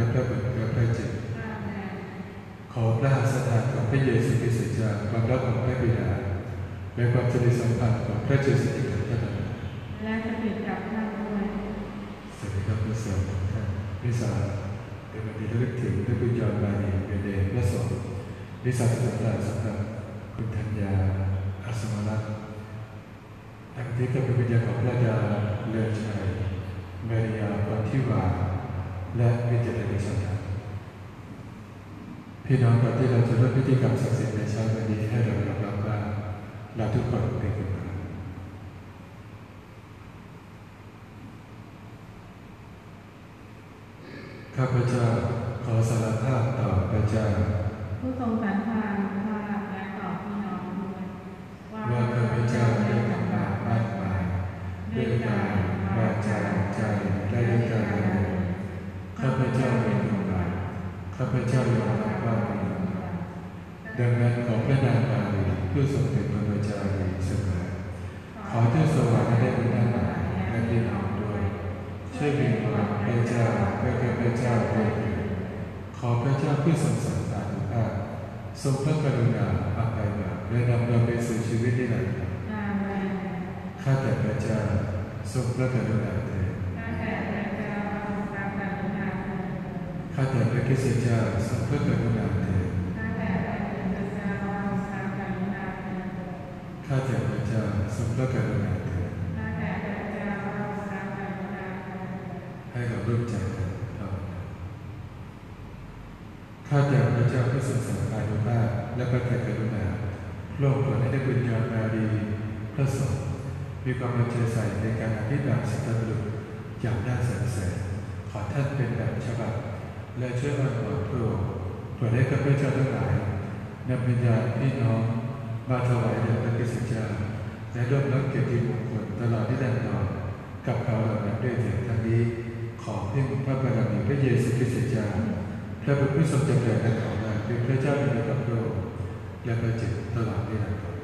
บิดาและพระบุตรและพระจิต ขอพระหัสถานของพระเยซูคริสต์เจ้าความรักของพระบิดาและความสนิทสัมพันธ์ของพระเจ้าสิทธิของพระองค์และจะติดกับท่านด้วยสวัสดีครับผู้สาวทุกท่านนิสาเป็นวันดีที่ลึกถึงพระบุญยอนมานีเป็นเดชพระสงฆ์นิสาสำหรับสำหรับคุณธัญญาอาสมรัตน์อันนี้ก็เป็นวิญญาณของพระดาเลือชัยมาริยาปฏิวา และวิจารณิสันทานพี่น้องก่อนที่เราจะเริ่มพิธีกรรมศักดิ์สิทธิ์ในเช้าวันนี้ให้เรายอมรับว่าเราทุกคนเป็นคนบาปข้าพเจ้าขอสารภาพต่อพระเจ้าผู้ทรงสรรพาน ข้าพเจ้ายอมรับว่าเป็นคนบาปดังนั้นขอพระนางมารีผู้ทรงเป็นพระเจ้าดีเสมอขอเจ้าสวรรค์ได้เป็นทั้งหลายและพี่น้องด้วยช่วยวิงวอนพระเจ้าเพื่อข้าพเจ้าด้วยเถิดขอพระเจ้าผู้ทรงสันตานุภาพทรงพระกรุณาอภัยบาปและนำเราไปสู่ชีวิตนิรันดร์อาเมนข้าแต่พระเจ้าทรงพระกรุณาเถิด ข้าแต่พระคิสต์เจ้าทรงพเถิดข้าแต่พกรุณาเถิดข้าแต่พระเจ้าทรงพเถิดข้าแต่พกรุณาเถิดให้เราร่วมใจกันภาวนาข้าแต่พระเจ้าผู้ทรงสันตานุภาพและพระกรุณาโลกโปรดให้ได้บุญญาณนารีพระสงฆ์มีความมั่นใจใส่ในการอภิบาลสัตว์บุรุษอย่างน่าสรรเสริญขอท่านเป็นแบบฉบับ และช่วยอ้อนวอนพระองค์โปรดให้ข้าพเจ้าทั้งหลายนำวิญญาณพี่น้องมาถวายแด่พระคริสจาและร่วมรับเกียรติมงคลตลอดที่แดนนอนกับเขาเหล่านั้นด้วยเถิดทั้งนี้ขอพึ่งพระบารมีพระเยซูคริสต์เจ้าพระบุตรผู้ทรงจำเริญและของเราเป็นพระเจ้าอยู่ในกับโลกและพระจิตตลอดนิรันดร์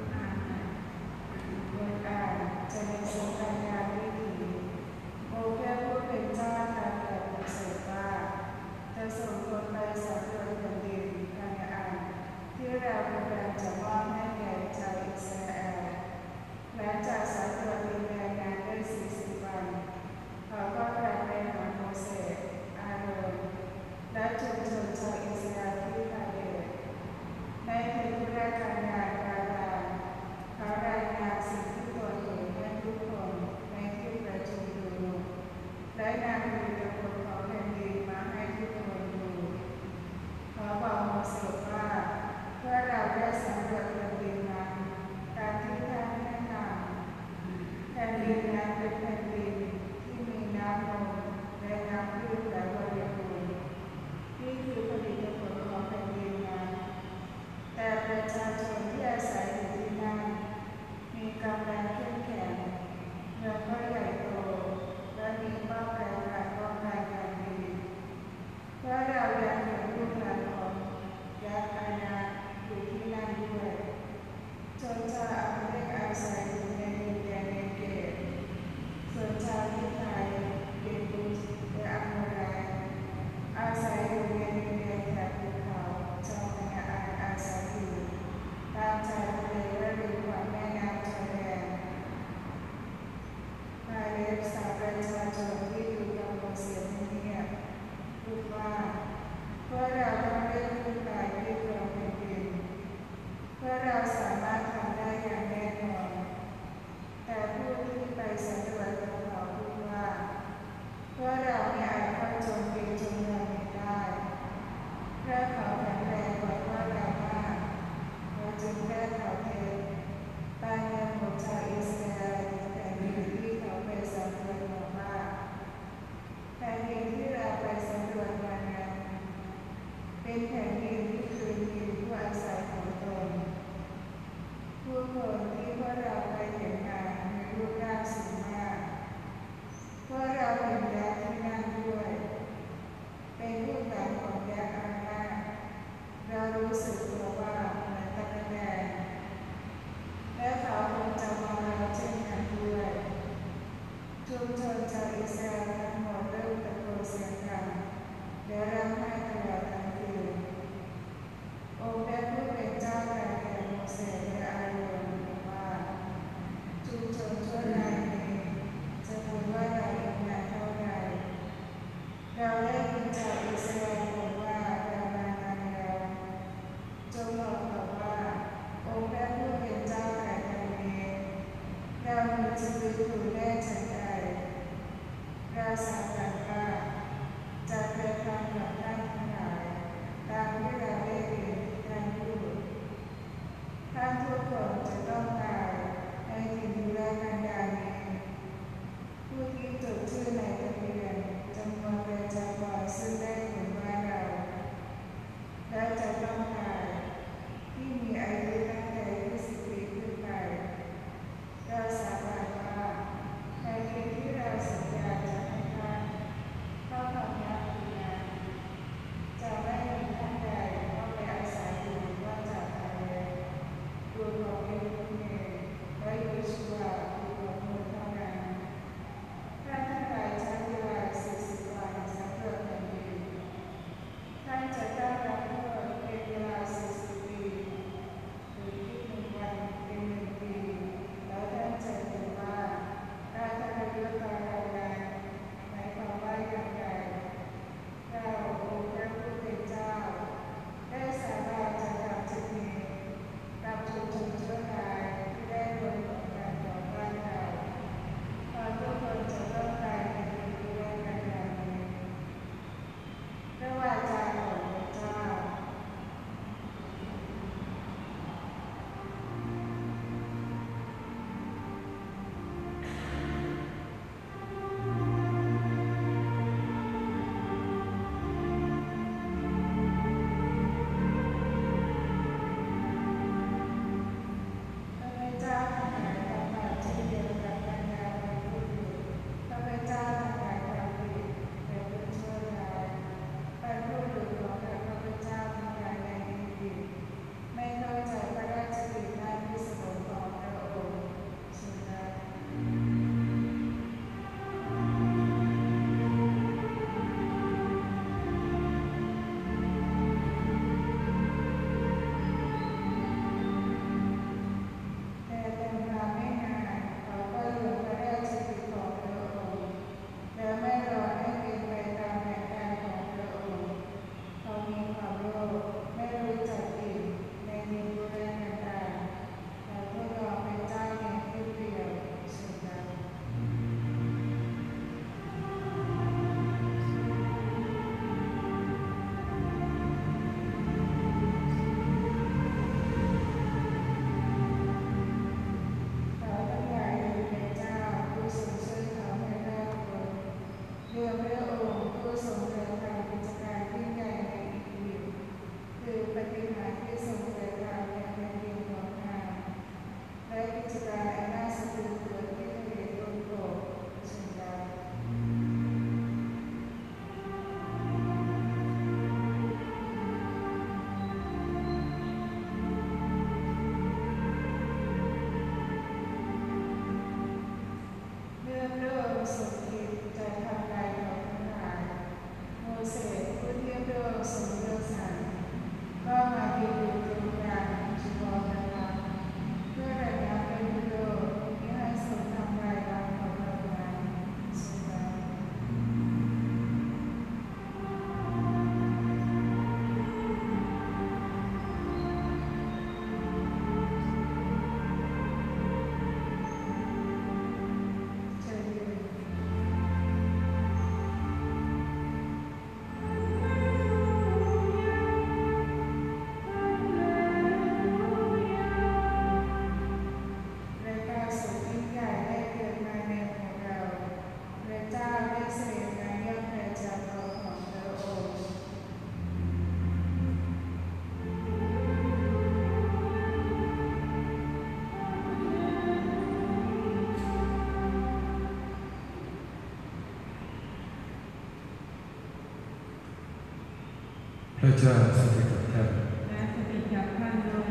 ระเจ้าสถิตกับท่านและสถิตกับท่านด้วย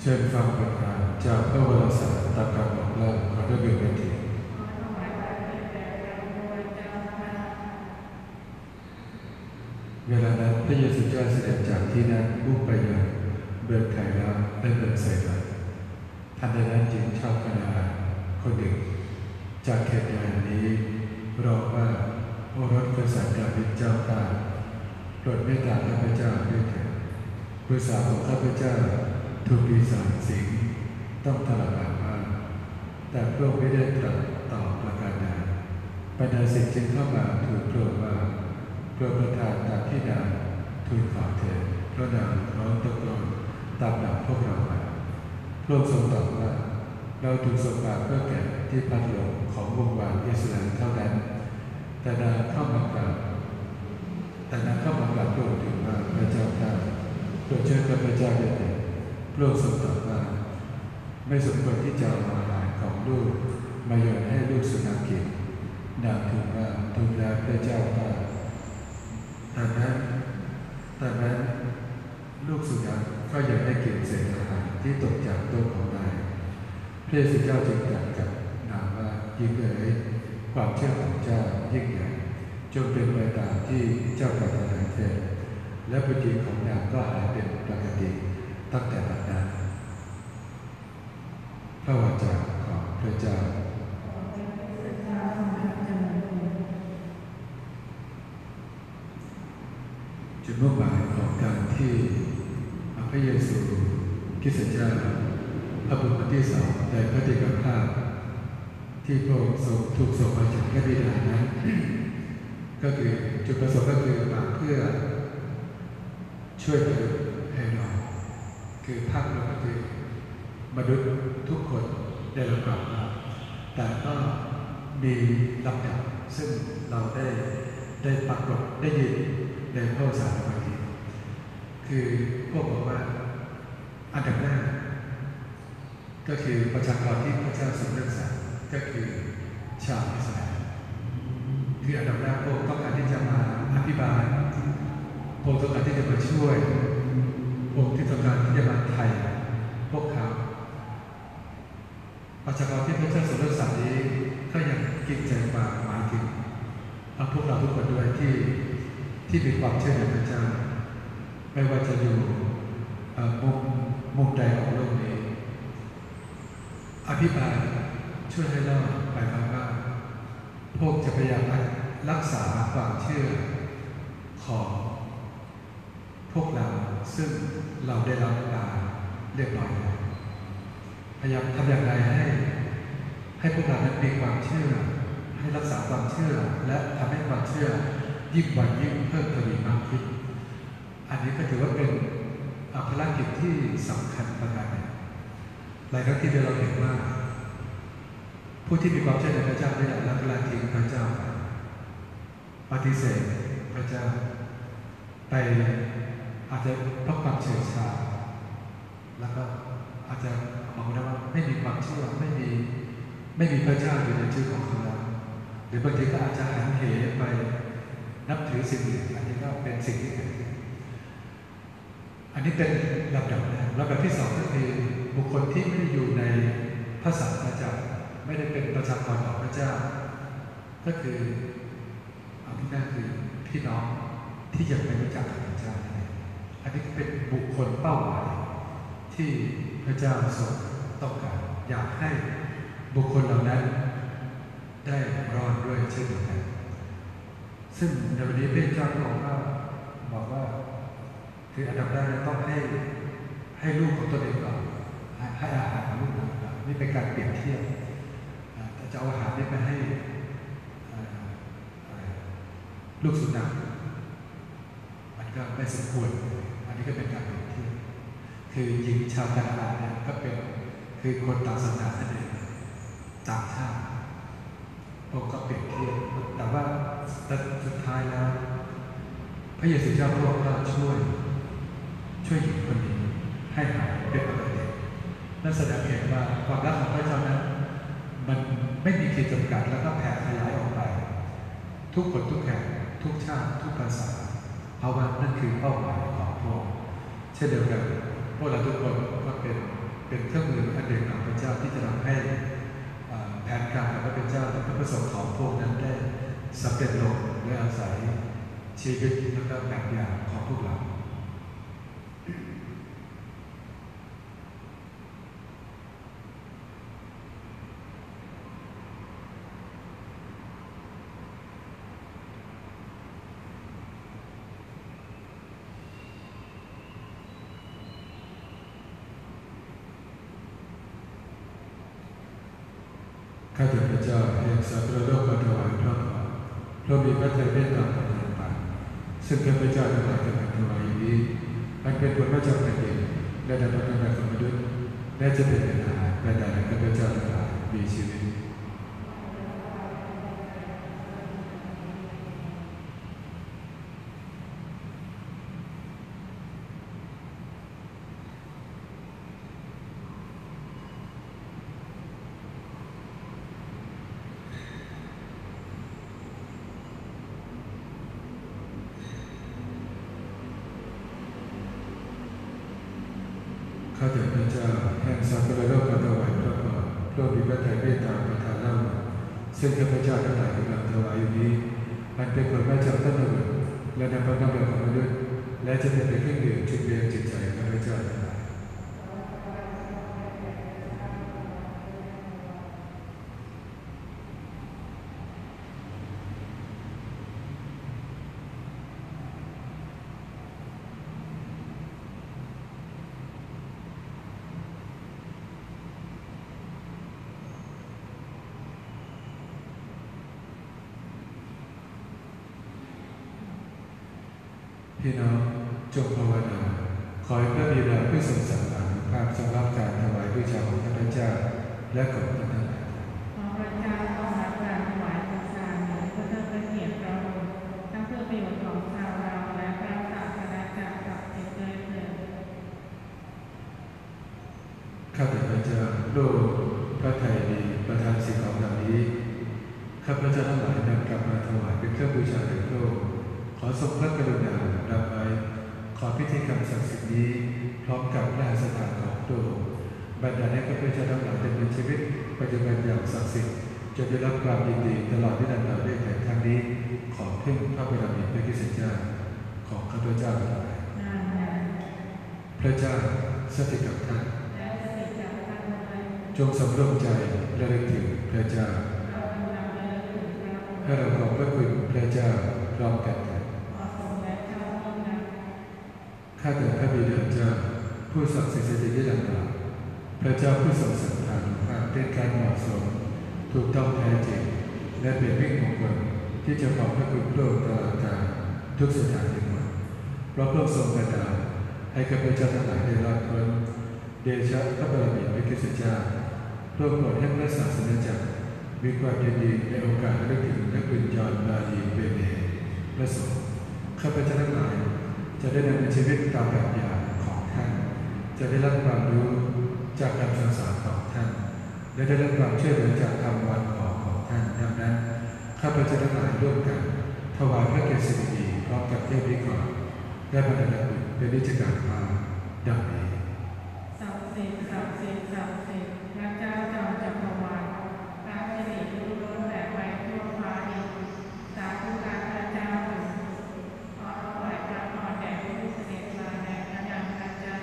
เชิญฟังประการจากพระวรสารตามการบอกเล่าของพระเบียร์ทีขอถวายพระเกียรติแด่พระองค์เจ้าค่ะเวลานั้นพระเยซูเจ้าเสด็จจากที่นั้นมุ่งไปยังเบืองไถลาและเบืองไซรัสทันใดนั้นหญิงชาวคานาอันคนหนึ่ง จากเขตแดนนี้ร้องว่าโอรสกษัตริย์ดาวิดเจ้าตา โปรดเมตตาข้าพเจ้าด้วยเถิดบุตรสาวของข้าพเจ้าถูกปีศาจสิงต้องทรมานมากแต่พระองค์ไม่ได้ตรัสตอบประการใดบรรดาศิษย์จึงเข้ามาทูลพระองค์ว่าโปรดประทานตามที่นางทูลขอเถิดพระนางร้องตะโกนตามหลังพวกเรามาพระองค์ทรงตอบว่า เราถูกส่งมาเพื่อแก่ที่พัดหลงของวงวานอิสราเอลเท่านั้น แต่นางเข้ามากราบ แต่นางเข้ามากราบพระองค์ถึงว่าพระเจ้าข้าโปรดช่วยข้าพเจ้าด้วยเถิดพระองค์ทรงตอบว่าไม่สมควรที่จะเอาอาหารของลูกมาโยนให้ลูกสุนัขกินนางทูลว่าทูลแล้วพระเจ้าข้าแต่นั้นแต่นั้นลูกสุนัขก็ยังได้กินเศษอาหารที่ตกจากโต๊ะของนายพระเยซูเจ้าจึงตรัสกับนางว่ายิ่งเอ๋ยความเชื่อของเจ้ายิ่งใหญ่ จงเป็นไปตามที่เจ้าปรารถนาเถิดและพฤติของนางก็หายเป็นปกติตั้งแต่บัดนั้นพระวจาของพระเจ้าขอเป็นพระเจ้าจุดมุ่งหมายของการที่พระเยซูคริสต์เจ้าพระบุตรที่สองในพระเดชภาที่พระองค์ทรงถูกส่งมาจากพระบิดานั้น ก็คือจุดประสงค์ก็คือมาเพื่อช่วยมนุษย์ให้รอดคือภาพรวมก็คือมนุษย์ทุกคนได้รับความรอดแต่ก็มีลำดับซึ่งเราได้ได้ปรากฏได้ยินในพระภาษาบาลีคือพวกบอกว่าอันดับแรกก็คือประชากรที่พระเจ้าทรงเลือกสรรก็คือชาวอิสร คืออันดับแรกพระองค์ต้องการที่จะมาอธิบายพระองค์ต้องการที่จะมาช่วยพระองค์ที่ต้องการที่จะมาไถ่พวกเขาประชากรที่พระเจ้าทรงเลือกสรรนี้ก็ยังกินใจกว่าหมายถึงเอาพวกเราทุกคนด้วยที่ที่มีความเชื่อในพระเจ้าไม่ว่าจะอยู่มุมมุมใดของโลกนี้อภิบาลช่วยให้รอดหมายความว่าพวกจะพยายาม รักษาความเชื่อของพวกเราซึ่งเราได้รับมาเรียบร้อยแล้วพยายามทำอย่างไรให้ให้พวกเรานั้นมีความเชื่อ ให้รักษาความเชื่อ และทำให้ความเชื่อยิ่งวันยิ่งเพิ่มทวีมากขึ้น อันนี้ก็ถือว่าเป็นภารกิจที่สำคัญประการหนึ่งหลายครั้งที่เราเห็นว่าผู้ที่มีความเชื่อในพระเจ้าได้ละละทิ้งพระเจ้าไป ฏิเสธพระเจ้าไปอาจจะเพราะความเฉื่อยชาแล้วก็อาจจะมองได้ว่าไม่มีความเชื่อไม่มีไม่มีพระเจ้าอยู่ในชีวิตของเขาแล้วหรือบางทีก็อาจจะหันเหไปนับถือสิ่งอื่นอันนี้ก็เป็นสิ่งที่เกิดขึ้นอันนี้เป็นลำดับแรกลำดับที่สองก็คือบุคคลที่ไม่ได้อยู่ในพระสังฆเจ้าไม่ได้เป็นประชากรของพระเจ้า ก็คือ อาที่นั่นคือพี่น้องที่ยังไม่รู้จักพระเจ้านั่อันนี้เป็นบุคคลเป้าหมายที่พระเจ้าทรงต้องการอยากให้บุคคลเหล่านั้น ได้รอดด้วยเช่นเดียวกัน ซึ่งในวันนี้พระเจ้าบอกว่าบอกว่าคืออันดับแรกต้องให้ให้ลูกของตัวเองก่อนให้อาหารลูกเรานี่เป็นการเปรียบเทียบถ้าจะเอาอาหารนี่ไปให้ ลูกสุนัขมันก็ไม่สมควร อันนี้ก็เป็นการเปรียบเทียบคือหญิงชาวแคนาดาเนี่ยก็เป็นคือคนต่างศาสนานั่นเองต่างชาติผมก็เปรียบเทียบแต่ว่าแต่สุดท้ายแล้ว พระเยซูเจ้าพระองค์ก็ช่วย ช่วยหญิงคนนี้ให้หายเป็นปกตินั่นแสดงเห็นว่าความรักของพระเจ้านั้น มันไม่มีขีดจำกัดแล้วก็แผ่ขยายออกไป ทุกคนทุกแห่ง ทุกชาติทุกภาษาเพราะว่านั่นคือเป้าหมายของพวกเช่นเดียวกันพวกเราทุกคนก็เป็นเป็นเครื่องมืออันเด่นของพระเจ้าที่จะทำให้แผนการของพระเจ้าและพระประสงค์ของพวกนั้นได้สำเร็จลงและอาศัยชีวิตและก็แบบอย่างของพวกเรา ข้าแต่พระเจ้าแห่งสัตว์โลกมาถวายพระพรพระมีพระทัยเมตตาประทานไปซึ่งข้าพเจ้าทั้งหลายจะถวายนี้อันเป็นผลมาจากแผ่นดินและดำเนินการของมนุษย์และจะเป็นอาหารแด่ข้าพเจ้าทั้งหลายมีชีวิตข้า แต่พระเจ้าแห่งสัตว์โลกมาถวายพระพรพระมีพระทัยเมตตาประทานเล่าซึ่งข้าพเจ้าทั้งหลายกำลังถวายอยู่นี้อันเป็นผลมาจากต้นมนุษย์และนำพระนามของมนุษย์และจะเป็นเครื่องดื่มจุดเบียงจิตใจข้าพเจ้าทั้งหลายพี่น้องจงภาวนาขอให้พระบิดาผู้ทรงสัมพันธ์ภาพทรงรับการถวายบูชาของข้าพเจ้า และของท่านทั้งหลาย ขอพระเจ้าทรงรับการถวายบูชานี้เพื่อเทิดพระเกียรติพระองค์ทั้งเพื่อประโยชน์ของชาวเราและพระศาสนาจักรกับเด็กเลยเถิด ข้าแต่พระเจ้าโลกพระไทยดีประทานสิ่งของเหล่านี้ ข้าพเจ้าทั้งหลายนำกลับมาถวายเป็นเครื่องบูชาแด่พระองค์ขอทรงพระกรุณารับไว้ ขอพิธีกรรมศักดิ์สิทธิ์นี้ พร้อมกับพระราชทานของพระองค์บรรดาให้ข้าพเจ้าทั้งหลายดำเนินชีวิตปัจจุบันอย่างศักดิ์สิทธิ์จนได้รับความยินดีตลอดที่นานๆด้วยแต่ครั้งนี้ ขอพึ่งพระบารมีพระกิสเจ้าของข้าพเจ้าทั้งหลายนานนานพระเจ้าสถิตกับท่าน และสถิตจากท่านไว้ จงสำรวมใจระลึกถึงพระเจ้า ให้เราขอบพระคุณพระเจ้าพร้อมกันข้าแต่พระบิดาเจ้า ผู้ศักดิ์สิทธิ์ที่ดังกล่าวพระเจ้าผู้ทรงสัมพันธ์ภาพเป็นการเหมาะสม ถูกต้องแท้จริง และเป็นวิ่งมงคลที่จะขอบพระคุณพระองค์ตลอดกาลทุกสถานที่หมดเพราะพระทรงประทาให้ข้าพระเจ้าทั้งหลายได้รอดพ้น เดชะพระบารมีพระคริสตเจ้าโปรดโปรดให้พระศาสนาจักรมีความยินดีในโอกาสระลึกถึงและคุณยอนนาดีเบเนพระสงฆ์ข้าพเจ้าทั้งหลายจะได้ดำเนินชีวิตตามแบบอย่างของท่าน จะได้รับความรู้จากคำสั่งสอนของท่าน และได้รับความช่วยเหลือจากคำวันขอของท่านดังนั้นข้าพเจ้าทั้งหลายร่วมกัน ถวายพระเกียรติสิริพร้อมกับเทพนิกรและบรรดาบุตรเป็นนิจการมาดังนี้ ศักดิ์สิทธิ์ศักดิ์สิทธิ์พระเจ้าจอมจักรวาลพระสิริรุ่งเรืองแต่ไปทั่วฟ้าดินสาธุการพระเจ้าสูงสุดขอถวายพระพรแด่ผู้เสด็จมาในพระนามพระเจ้า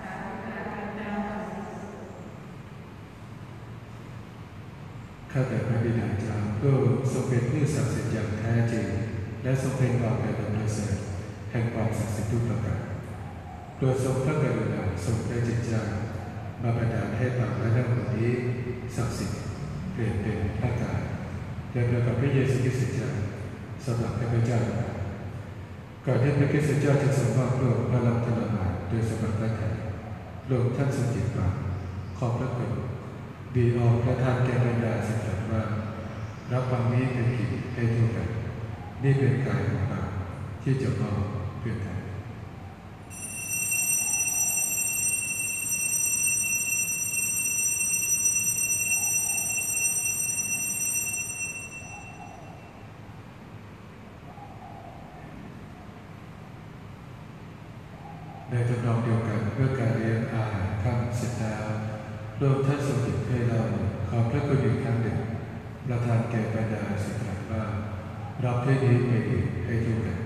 สาธุการพระเจ้าสูงสุดข้าแต่พระบิดาเจ้าผู้ทรงเป็นผู้ศักดิ์สิทธิ์อย่างแท้จริง และทรงเป็นความเป็นประเสริฐแห่งความศักดิ์สิทธิ์ทุกประการโปรดทรงพระกรุณาทรงพระจิตใจ มาประดาให้ปากและน้ำมือนี้ศักดิ์สิทธิ์เปลี่ยนเป็นพระกายและประกอบพระเยซูคริสต์เจ้าสำหรับข้าพเจ้าก่อนที่พระคริสต์เจ้าจะทรงมอบโลกพระรับทรมานโดยสมบัติพระทัยโลกท่านทรงจิตฟังขอบพระคุณบีออกประทานแก่บรรดาสิ่งต่างว่ารับฟังนี้เป็นกิจให้ทั่วกันนี่เป็นกายของเราที่จะมอบเพื่อท่านใน ในทำนองเดียวกันเพื่อการเลี้ยงอาหารค่ำเสร็จแล้วรวมท่านทรงหยิบให้เราขอพระคุณอีกครั้งหนึ่ง ประทานแก่บรรดาสิทธิ์ว่ารับเพื่อนี้ไปอีกให้ทุกคน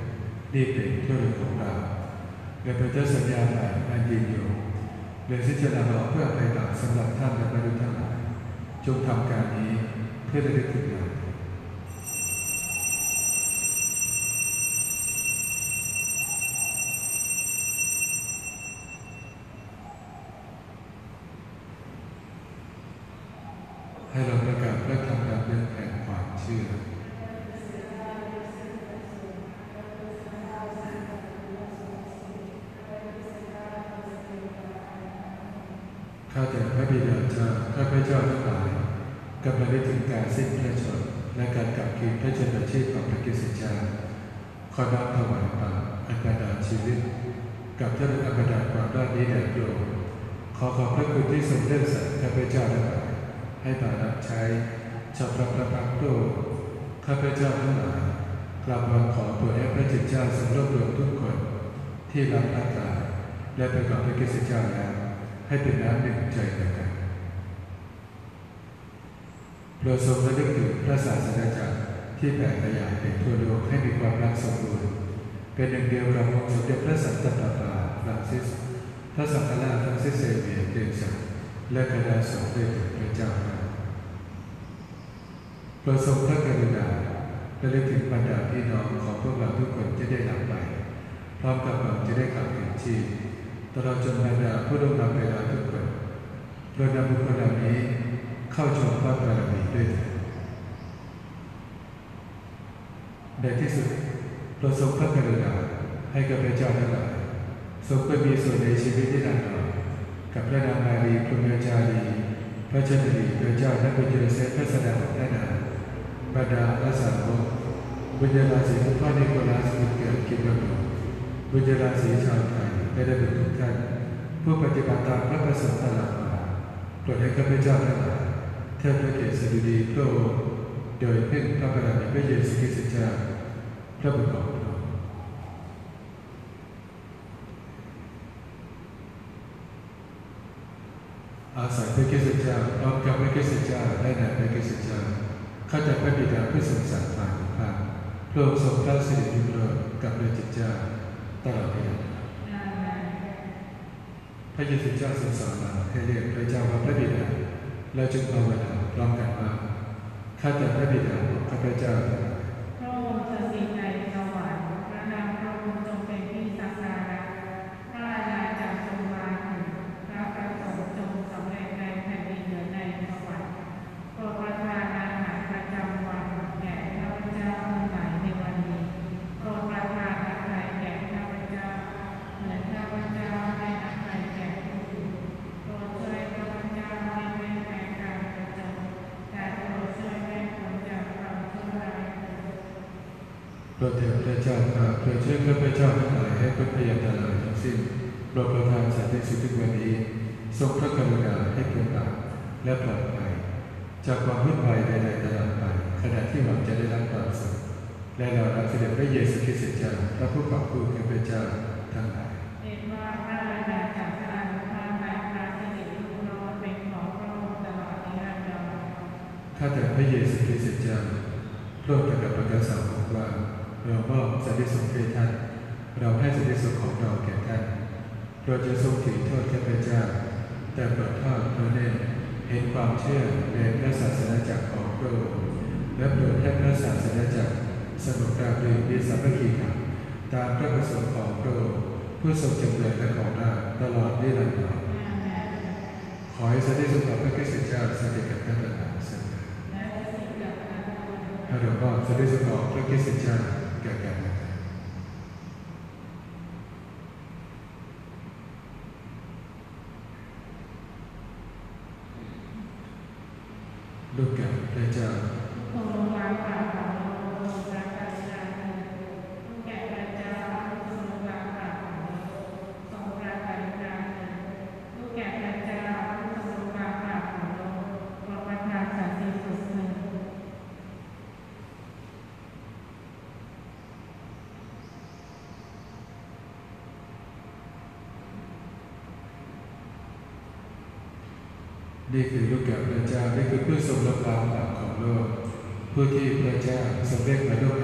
นี่เป็นเพื่อนของเรา และเจ้าสัญญาใหม่อันยืนอยู่เรียนสิจนาเราเพื่อไปบาปสำหรับท่านและบรรดาทั้งหลายจงทำการนี้เพื่อได้ได้ถึงเรา ให้เราประกาศและทำตามเรื่องแห่งความเชื่อ ข้าแต่พระบิดาเจ้าข้าพระเจ้าทั้งหลายกำลังได้ถึงการสิ้นพระชนม์และการกลับคืนพระชนม์ชีพของพระกิสเจ้าขอน้อมถวายบาปอันประดาล ชีวิต กับท่านอันประดาลความด้านนี้แด่โยมขอขอบพระคุณที่ทรงเลือกสรรข้าพเจ้าทั้งหลายให้มารับใช้ชาวพระประพักโปรดข้าพเจ้าทั้งหลายกราบวางขอโปรดให้พระจิตเจ้าทรงรวบรวมทุกคน ที่รับพระกายและประกอบพระกิสเจ้าแล้วให้เป็นน้ำหนึ่งใจเดียวกันโปรดทรงระลึกถึงพระศาสนาจักรที่แผ่ขยายไปทั่วโลกให้มีความรักสมบูรณ์ เป็นหนึ่งเดียวกับองค์สมเด็จพระสันตะปาปาฟรานซิส พระสังฆราชฟรานซิสเซเวียร์เดชันและคณะสงฆ์ด้วยเถิดพระเจ้าข้า โปรดทรงพระกรุณาระลึกถึงบรรดาพี่น้องของพวกเราทุกคนซึ่งได้หลับไป พร้อมกับหวังจะได้กลับคืนชีพตลอดจนบรรดาผู้ล่วงลับไปแล้วทุกคนโดยนำบุคคลเหล่านี้เข้าเฝ้าชมพระบารมีด้วยเถิดในที่สุด โปรดทรงพระกรุณาให้กับพระเจ้าทั้งหลายทรงเป็นมีส่วนในชีวิตที่นานรกับพระนางมารีพระเมจารีพระเจดีพระเจ้าและพระเจริญเซพระสดาของท่านบรรดาพระสาวกบุญญาราศีพระนิโคลัสบุญเกิดกินบำรุงบุญญาราศีชาวไทยและได้เป็นทุกท่านผู้ปฏิบัติตามพระประสงค์ตลอดมาโปรดให้ข้าพเจ้าทั้งหลายเทิดพระเกียรติสดุดีพระองค์โดยเพ่งพระบารมีพระเยซูคริสต์เจ้า เพระบุตรของพระองค์อาศัยพระคริสเจ้าพร้อมกับพระคริสเจ้าและในพระคริสเจ้าเข้าแต่พระบิดาผู้ทรงสัตย์ผ่านของพระพระองค์ทรงพระสิริรุ่งเรืองกับพระจิตเจ้าตลอดไปพระเยซูเจ้าทรงสอนเราให้เรียกพระเจ้าว่าพระบิดาเราจึงภาวนาพร้อมกันว่าข้าแต่พระบิดาของข้าพเจ้าทั้งหลาย พระองค์จะสิ่งใดสวรรค์พระนามพระองค์จงเป็นที่สักการะพระอาณาจักรทรงมาถึงพระประสงค์จงสำเร็จในแผ่นดินเหนือในสวรรค์โปรดประทานอาหารประจำวันแก่ข้าพเจ้าทั้งหลายในวันนี้โปรดประทานอภัยแก่ข้าพเจ้าเหมือนข้าพเจ้าให้อภัยแก่ผู้อื่นโปรดช่วยข้าพเจ้าให้ไม่แพ้การกระจงแต่โปรดช่วยให้พ้นจากความชั่วร้ายเถิด โปรดเถิดพระเจ้าข้าโปรดช่วยข้าพเจ้าทั้งหลายให้พ้นพยานตรายทั้งสิ้นโปรดประทานสันติสุขทุกวันนี้ทรงพระกรุณาให้พ้นบาปและปลอดภัยจากความวุ่นวายใดๆตลอดไปขณะที่หวังจะได้รับความสุขและเรารับเสด็จพระเยซูคริสต์เจ้าพระผู้กอบกู้ข้าพเจ้าทั้งหลายเห็นว่าพระราชาจากพระอนุภาพและพระสิริรุ่งโรจน์เป็นของพระองค์ตลอดนิรันดรข้าแต่พระเยซูคริสต์เจ้าโปรดตรัสกับพระกษัตริย์บอกว่า เรามอบสันติสุขให้ท่าน เราให้สันติสุขของเราแก่ท่านโปรดจะทรงถือโทษข้าพเจ้า แต่โปรดทอดพระเนตรเห็นความเชื่อในพระศาสนาจักรของพระองค์และโปรดให้พระศาสนาจักรสงบราบรื่นมีสามัคคีกันตามพระประสงค์ของพระองค์ผู้ทรงจำเริญและของราชตลอดนิรันดรขอให้สันติสุขของพระคริสต์เจ้าสถิตกับท่านทั้งหลายเสมอและสิ่งกับพระองค์ถ้าเราก็จะได้สนองพระกิจเจ้า แก่กันนะครับลูกแก่พระเจ้า ทรงลงวางบาปของเราทรงรักกันดาเถิดลูกแก่พระเจ้าทรงลงวางบาปของเราทรงรักกันดาเถิดลูกแก่พระเจ้าทรงลงวางบาปของเราโปรดประทานสันติสุขเถิด ข นี่คือลูกแก้วพระเจ้า นี่คือผู้ทรงรับความบาปของโลก ผู้ที่พระเจ้าทรงเด็จมาโลก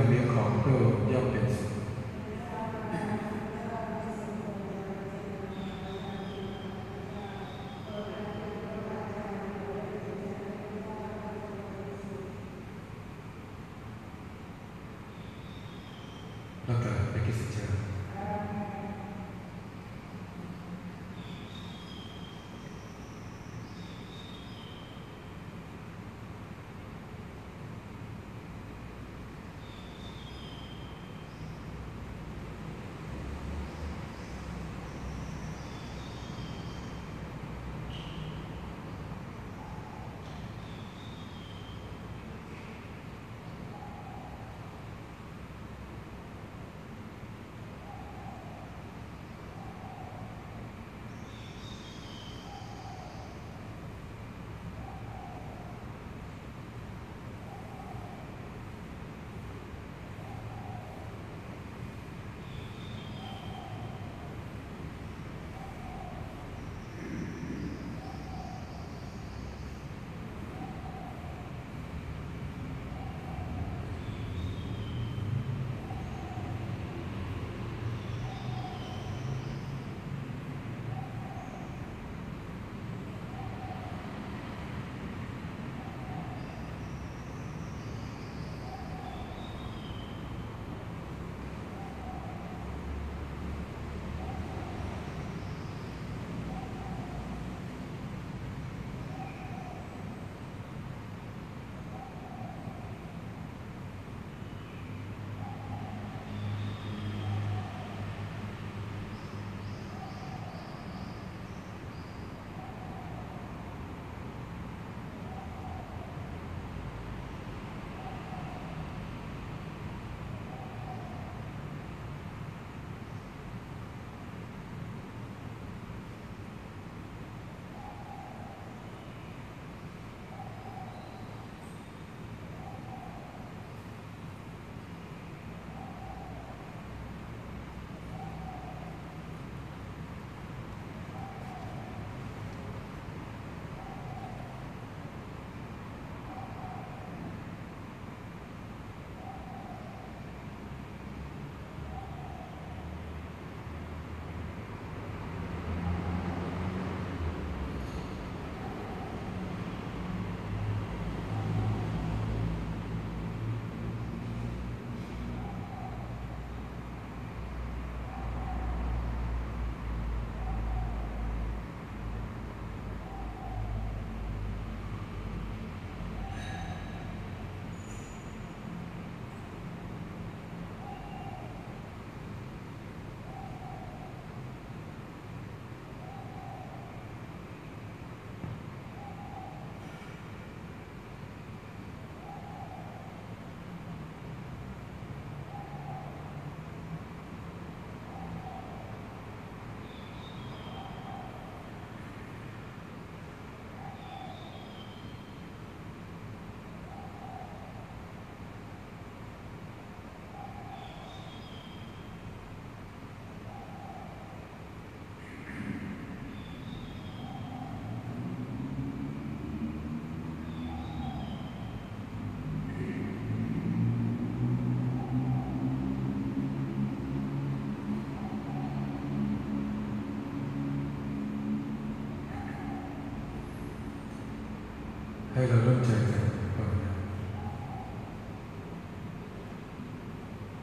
ให้เราร่วมใจกันภาวนา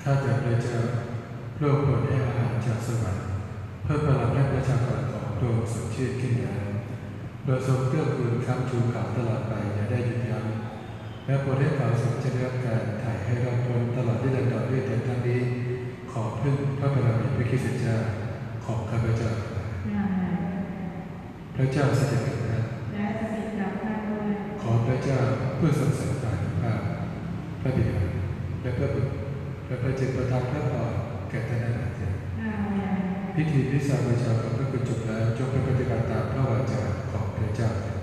ข้าแต่พระเจ้าโปรดโปรดให้อาหารจากสวรรค์เพื่อพลังและประชากรของพระองค์สดชื่นขึ้นมาโดยทรงเกื้อกูลค้ำชูเขาตลอดไปอย่าได้หยุดยั้งและโปรดให้เขาทรงจะได้รับการถ่ายให้เราพ้นตลอดที่เดินต่อด้วยแต่ครั้งนี้ ขอพึ่งพระบารมีพระคริสต์เจ้าของข้าพเจ้าพระเจ้าสถิต เจ้าเพื่อทรงสันติภาพพระบิดาและพระบุตรและพระจิตประทานพระพรแก่ท่านทั้งหลายเถิดอาเมนพิธีพิสาบูชาของพระคุณจบแล้วจงเป็นปฏิบัติตามพระวาจาของพระเจ้าเถิด